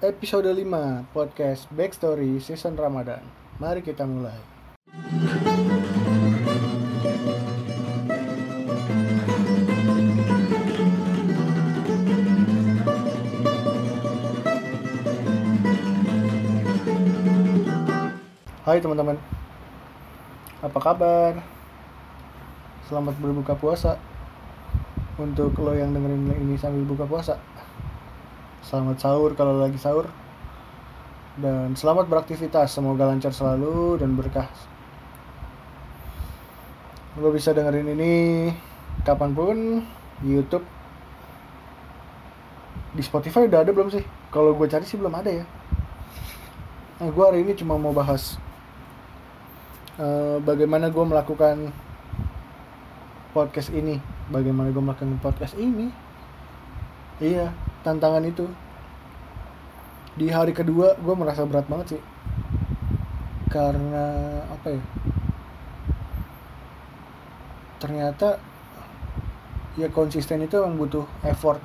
episode 5 podcast Backstory Season Ramadan. Mari kita mulai. Hai teman-teman. Apa kabar? Selamat berbuka puasa. Untuk lo yang dengerin ini sambil buka puasa. Selamat sahur kalau lagi sahur. Dan selamat beraktivitas, semoga lancar selalu dan berkah. Lo bisa dengerin ini kapan pun di YouTube. Di Spotify udah ada belum sih? Kalau gue cari sih belum ada ya. Nah, gue hari ini cuma mau bahas uh, bagaimana gue melakukan podcast ini, bagaimana gue melakukan podcast ini. Iya, tantangan itu. Di hari kedua gue merasa berat banget sih. Karena apa ya? Ternyata ya konsisten itu emang butuh effort.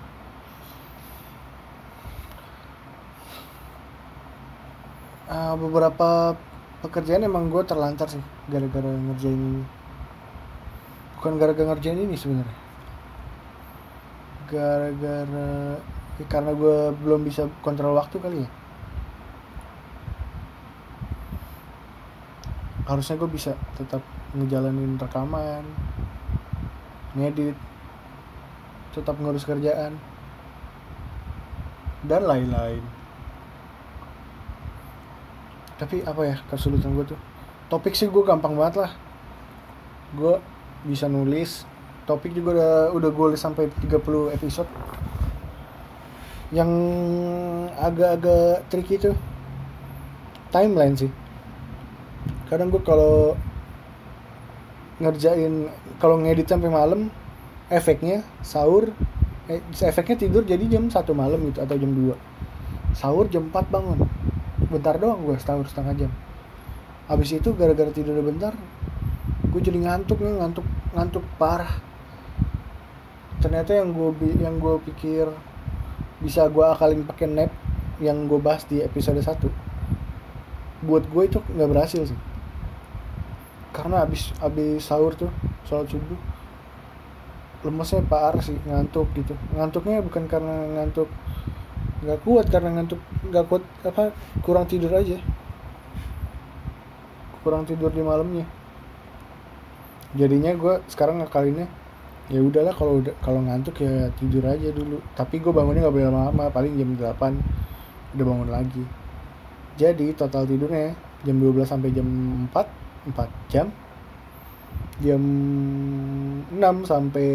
Uh, beberapa pekerjaan emang gue terlantar sih gara-gara ngerjain ini. Bukan gara-gara ngerjain ini sebenarnya. Gara-gara ya karena gue belum bisa kontrol waktu kali ya. Harusnya gue bisa tetap ngejalanin rekaman ngedit tetap ngurus kerjaan dan lain-lain. Tapi apa ya kesulitan gue tuh? Topik sih gue gampang banget lah. Gue bisa nulis topik juga udah udah gue sampai 30 episode yang agak-agak tricky tuh timeline sih. Kadang gue kalau ngerjain kalau ngedit sampai malam efeknya sahur eh, efeknya tidur jadi jam satu malam gitu atau jam 2 sahur jam 4 bangun. Bentar doang gue sahur setengah jam. Habis itu gara-gara tidur bentar gue jadi ngantuk nih ngantuk ngantuk parah. Ternyata yang gue yang gue pikir bisa gue akalin pakai nap yang gue bahas di episode 1 buat gue itu nggak berhasil sih. Karena abis abis sahur tuh sholat subuh lemesnya parah sih ngantuk gitu. Ngantuknya bukan karena ngantuk nggak kuat karena ngantuk nggak kuat apa kurang tidur aja. Kurang tidur di malamnya. Jadinya gue sekarang ngakalinnya ya udahlah kalau udah kalau ngantuk ya tidur aja dulu. Tapi gue bangunnya nggak boleh lama-lama paling jam 8 udah bangun lagi. Jadi total tidurnya jam 12 sampai jam 4 4 jam. Jam 6 sampai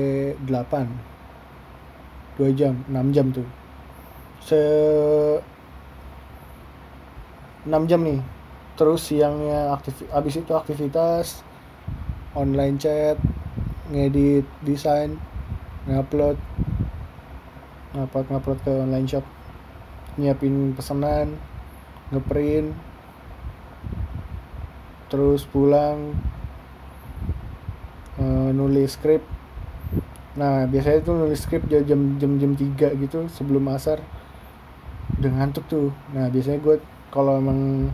8 2 jam 6 jam tuh. Se 6 jam nih. Terus siangnya aktif abis itu aktivitas online chat ngedit desain ngupload ngupload ngupload ke online shop. Nyiapin pesanan ngeprint terus pulang uh, nulis skrip. Nah biasanya tuh nulis skrip jam jam jam tiga gitu sebelum asar. Udah ngantuk tuh. Nah biasanya gue kalau emang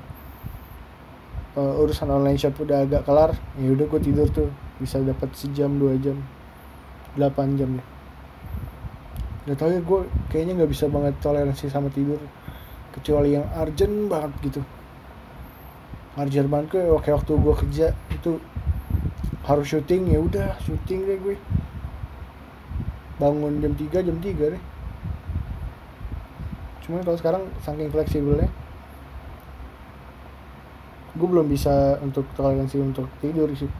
uh, urusan online shop udah agak kelar ya udah gue tidur tuh bisa dapat sejam dua jam 8 jam ya Gak tau ya gue kayaknya nggak bisa banget toleransi sama tidur. Kecuali yang urgent banget gitu. Urgent banget gue kayak waktu gue kerja itu harus syuting ya udah syuting deh gue. Bangun jam 3 jam 3 deh. Cuman kalau sekarang saking fleksibelnya gue belum bisa untuk toleransi untuk tidur sih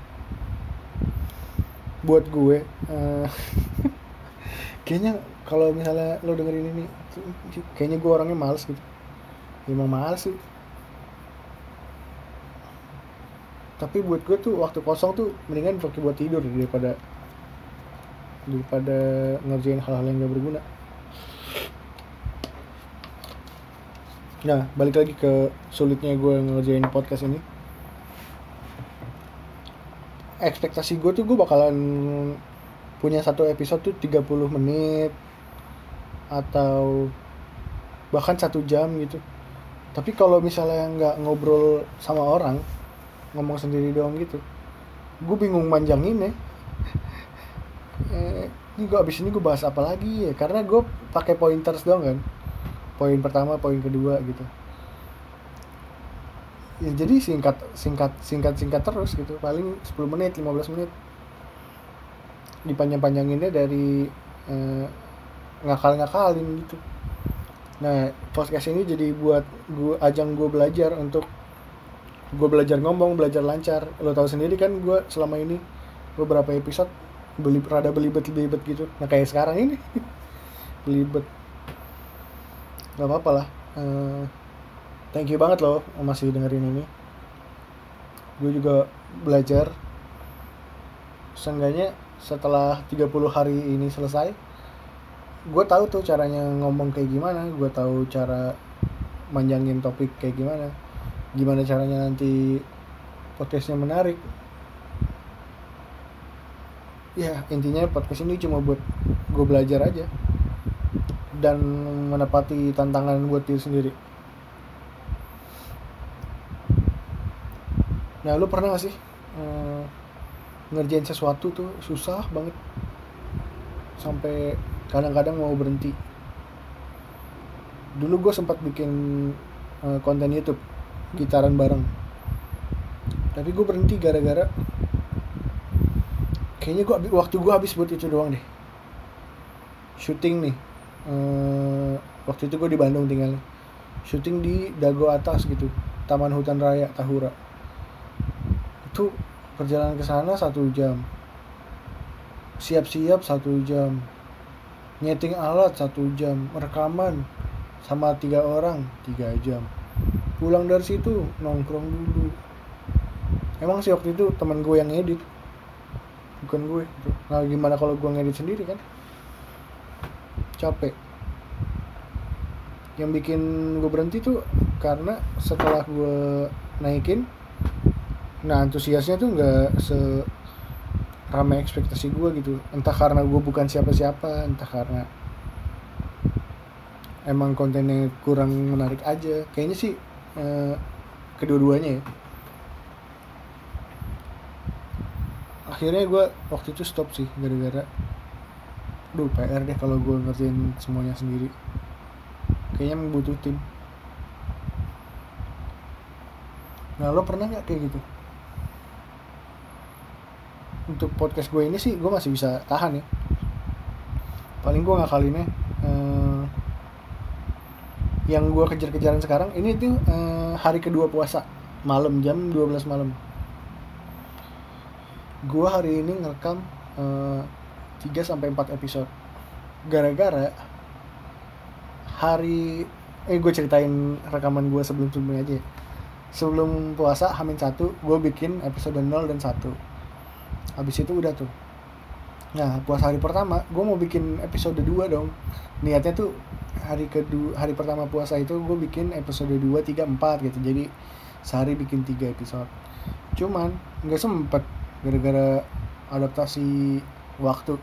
buat gue uh, kayaknya kalau misalnya lo dengerin ini kayaknya gue orangnya males gitu. Emang males sih. Tapi buat gue tuh waktu kosong tuh mendingan pakai buat tidur daripada daripada ngerjain hal-hal yang gak berguna. Nah balik lagi ke sulitnya gue ngerjain podcast ini ekspektasi gue tuh gue bakalan punya satu episode tuh 30 menit atau bahkan satu jam gitu. Tapi kalau misalnya nggak ngobrol sama orang ngomong sendiri doang gitu gue bingung manjangin ya. Eh, ini gue abis ini gue bahas apa lagi ya? Karena gue pakai pointers doang kan. Poin pertama poin kedua gitu ya jadi singkat singkat singkat singkat terus gitu. Paling 10 menit 15 menit. Dipanjang-panjanginnya dari eh, ngakal-ngakalin gitu. Nah podcast ini jadi buat gue ajang gue belajar untuk gue belajar ngomong belajar lancar. Lo tau sendiri kan gue selama ini beberapa episode beli rada belibet belibet gitu. Nah kayak sekarang ini belibet. Nggak apa-apa lah uh, thank you banget loh masih dengerin ini. Gue juga belajar. Seenggaknya setelah 30 hari ini selesai gue tahu tuh caranya ngomong kayak gimana gue tahu cara manjangin topik kayak gimana gimana caranya nanti podcastnya menarik. Ya intinya podcast ini cuma buat gue belajar aja dan menepati tantangan buat diri sendiri nah lu pernah gak sih hmm, ngerjain sesuatu tuh susah banget? Sampai kadang-kadang mau berhenti. Dulu gue sempat bikin uh, konten YouTube gitaran bareng. Tapi gue berhenti gara-gara kayaknya gue waktu gue habis buat itu doang deh. Syuting nih uh, waktu itu gue di Bandung tinggal syuting di Dago atas gitu Taman Hutan Raya Tahura itu perjalanan ke sana satu jam. Siap-siap satu jam. Nyeting alat satu jam. Rekaman sama tiga orang tiga jam. Pulang dari situ nongkrong dulu. Emang sih waktu itu teman gue yang ngedit. Bukan gue. Nah gimana kalau gue ngedit sendiri kan? Capek. Yang bikin gue berhenti tuh karena setelah gue naikin nah antusiasnya tuh nggak se ramai ekspektasi gue gitu. Entah karena gue bukan siapa-siapa entah karena emang kontennya kurang menarik aja. Kayaknya sih eh, kedua-duanya ya. Akhirnya gue waktu itu stop sih gara-gara duh PR deh kalau gue ngerjain semuanya sendiri. Kayaknya membutuh tim. Nah lo pernah nggak kayak gitu untuk podcast gue ini sih gue masih bisa tahan ya. Paling gue ngakalinnya eh, yang gue kejar-kejaran sekarang ini tuh eh, hari kedua puasa. Malam jam 12 malam. Gue hari ini ngerekam eh, 3 sampai 4 episode. Gara-gara hari eh gue ceritain rekaman gue sebelum sebelumnya aja. Sebelum puasa hamin satu gue bikin episode 0 dan 1 habis itu udah tuh. Nah puasa hari pertama gue mau bikin episode 2 dong. Niatnya tuh hari kedua hari pertama puasa itu gue bikin episode 2, 3, 4 gitu. Jadi sehari bikin 3 episode. Cuman nggak sempet gara-gara adaptasi waktu.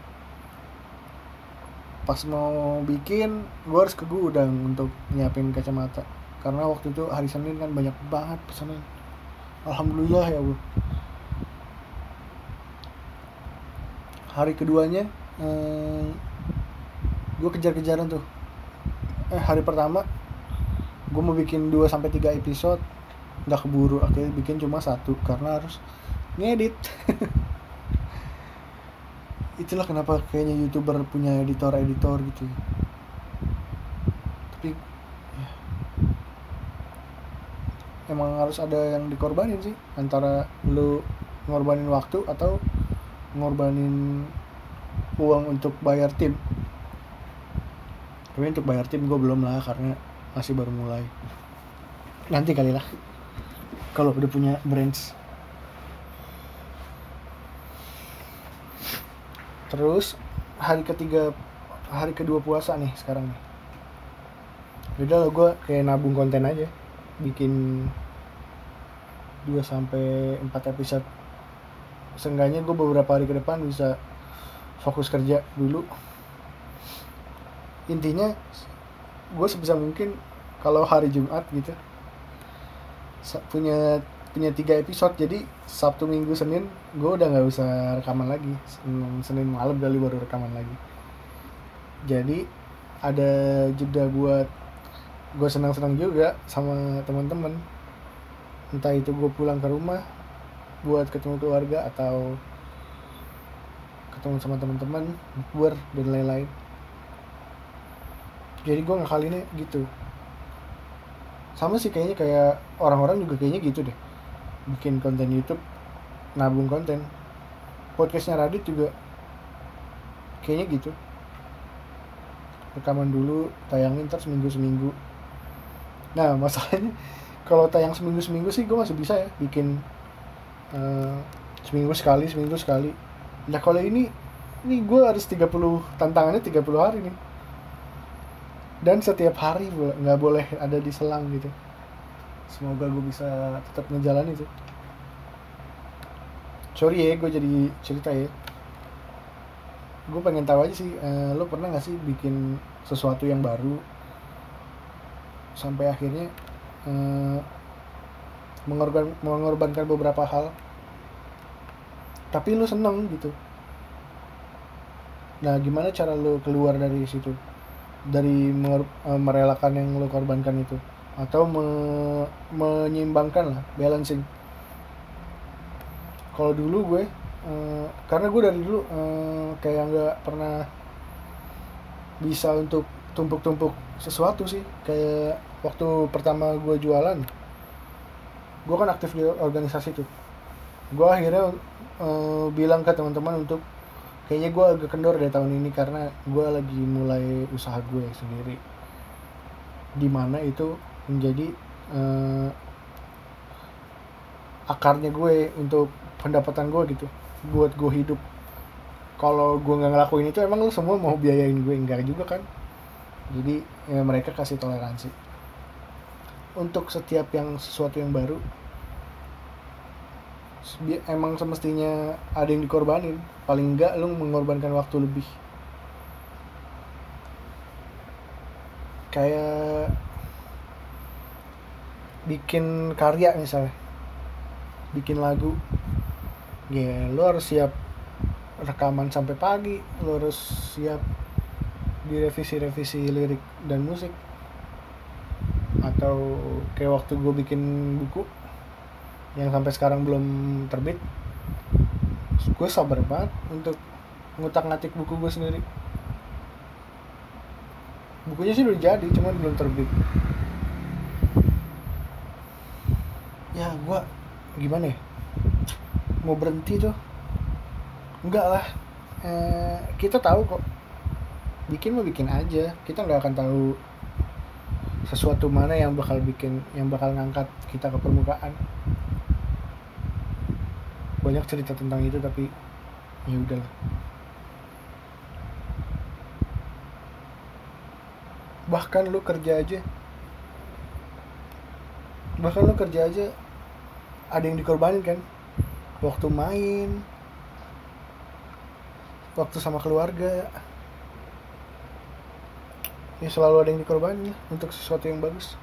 Pas mau bikin gue harus ke gudang untuk nyiapin kacamata. Karena waktu itu hari Senin kan banyak banget pesanan. Alhamdulillah ya bu hari keduanya eh, gue kejar-kejaran tuh. Eh hari pertama gue mau bikin 2 sampai tiga episode nggak keburu. Akhirnya bikin cuma satu karena harus ngedit. Itulah kenapa kayaknya youtuber punya editor editor gitu. Tapi ya, emang harus ada yang dikorbanin sih antara lu ngorbanin waktu atau ngorbanin uang untuk bayar tim. Tapi untuk bayar tim gue belum lah karena masih baru mulai. Nanti kali lah kalau udah punya brands terus hari ketiga hari kedua puasa nih sekarang nih. Udah lo gue kayak nabung konten aja. Bikin 2 sampai 4 episode seenggaknya gue beberapa hari ke depan bisa fokus kerja dulu. Intinya gue sebisa mungkin kalau hari Jumat gitu punya punya tiga episode. Jadi Sabtu Minggu Senin gue udah nggak usah rekaman lagi. Senin, Senin malam kali baru rekaman lagi. Jadi ada jeda buat gue senang-senang juga sama teman-teman. Entah itu gue pulang ke rumah buat ketemu keluarga atau ketemu sama teman-teman bukber dan lain-lain. Jadi gue ngakalinnya gitu. Sama sih kayaknya kayak orang-orang juga kayaknya gitu deh. Bikin konten YouTube nabung konten. Podcastnya Radit juga kayaknya gitu. Rekaman dulu tayangin ntar seminggu seminggu nah masalahnya kalau tayang seminggu seminggu sih gue masih bisa ya bikin eh, seminggu sekali seminggu sekali. Nah kalau ini ini gue harus 30 tantangannya 30 hari nih. Dan setiap hari nggak boleh ada di selang gitu. Semoga gue bisa tetap ngejalan itu sorry ya gue jadi cerita ya. Gue pengen tahu aja sih eh, lo pernah nggak sih bikin sesuatu yang baru? Sampai akhirnya eh, mengorban mengorbankan beberapa hal tapi lo seneng gitu. Nah gimana cara lo keluar dari situ? Dari eh, merelakan yang lo korbankan itu? Atau me- menyeimbangkan lah balancing. Kalau dulu gue eh, karena gue dari dulu eh, kayak nggak pernah bisa untuk tumpuk-tumpuk sesuatu sih. Kayak waktu pertama gue jualan gue kan aktif di organisasi tuh. Gue akhirnya eh, bilang ke teman-teman untuk kayaknya gue agak kendor deh tahun ini karena gue lagi mulai usaha gue sendiri. Di mana itu menjadi eh, akarnya gue untuk pendapatan gue gitu buat gue hidup. Kalau gue nggak ngelakuin itu emang lu semua mau biayain gue? Enggak juga kan? Jadi ya, mereka kasih toleransi. Untuk setiap yang sesuatu yang baru emang semestinya ada yang dikorbanin. Paling enggak lu mengorbankan waktu lebih. Kayak bikin karya misalnya. Bikin lagu. Ya lu harus siap rekaman sampai pagi. Lu harus siap direvisi-revisi lirik dan musik. Atau kayak waktu gue bikin buku yang sampai sekarang belum terbit gue sabar banget untuk ngutak ngatik buku gue sendiri. Bukunya sih udah jadi cuman belum terbit. Ya gue gimana ya? Mau berhenti tuh? Enggak lah. Eh, kita tahu kok. Bikin mau bikin aja. Kita nggak akan tahu sesuatu mana yang bakal bikin yang bakal ngangkat kita ke permukaan banyak cerita tentang itu tapi ya udahlah. Bahkan lu kerja aja. Bahkan lu kerja aja ada yang dikorbanin kan? Waktu main waktu sama keluarga. Ya selalu ada yang dikorbanin untuk sesuatu yang bagus.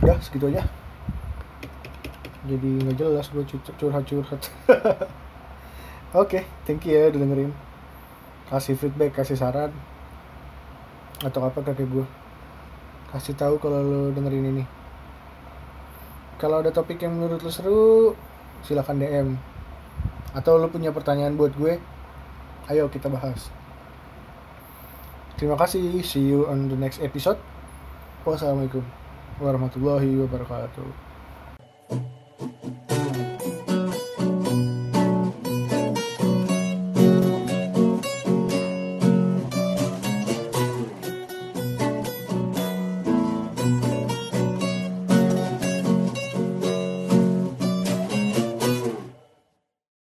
Udah segitu aja jadi nggak jelas gue curhat curhat oke thank you ya udah dengerin. Kasih feedback kasih saran atau apa kakek gue kasih tahu kalau lo dengerin ini. Kalau ada topik yang menurut lo seru silahkan DM atau lo punya pertanyaan buat gue ayo kita bahas. Terima kasih see you on the next episode. Wassalamualaikum warahmatullahi wabarakatuh Thank you.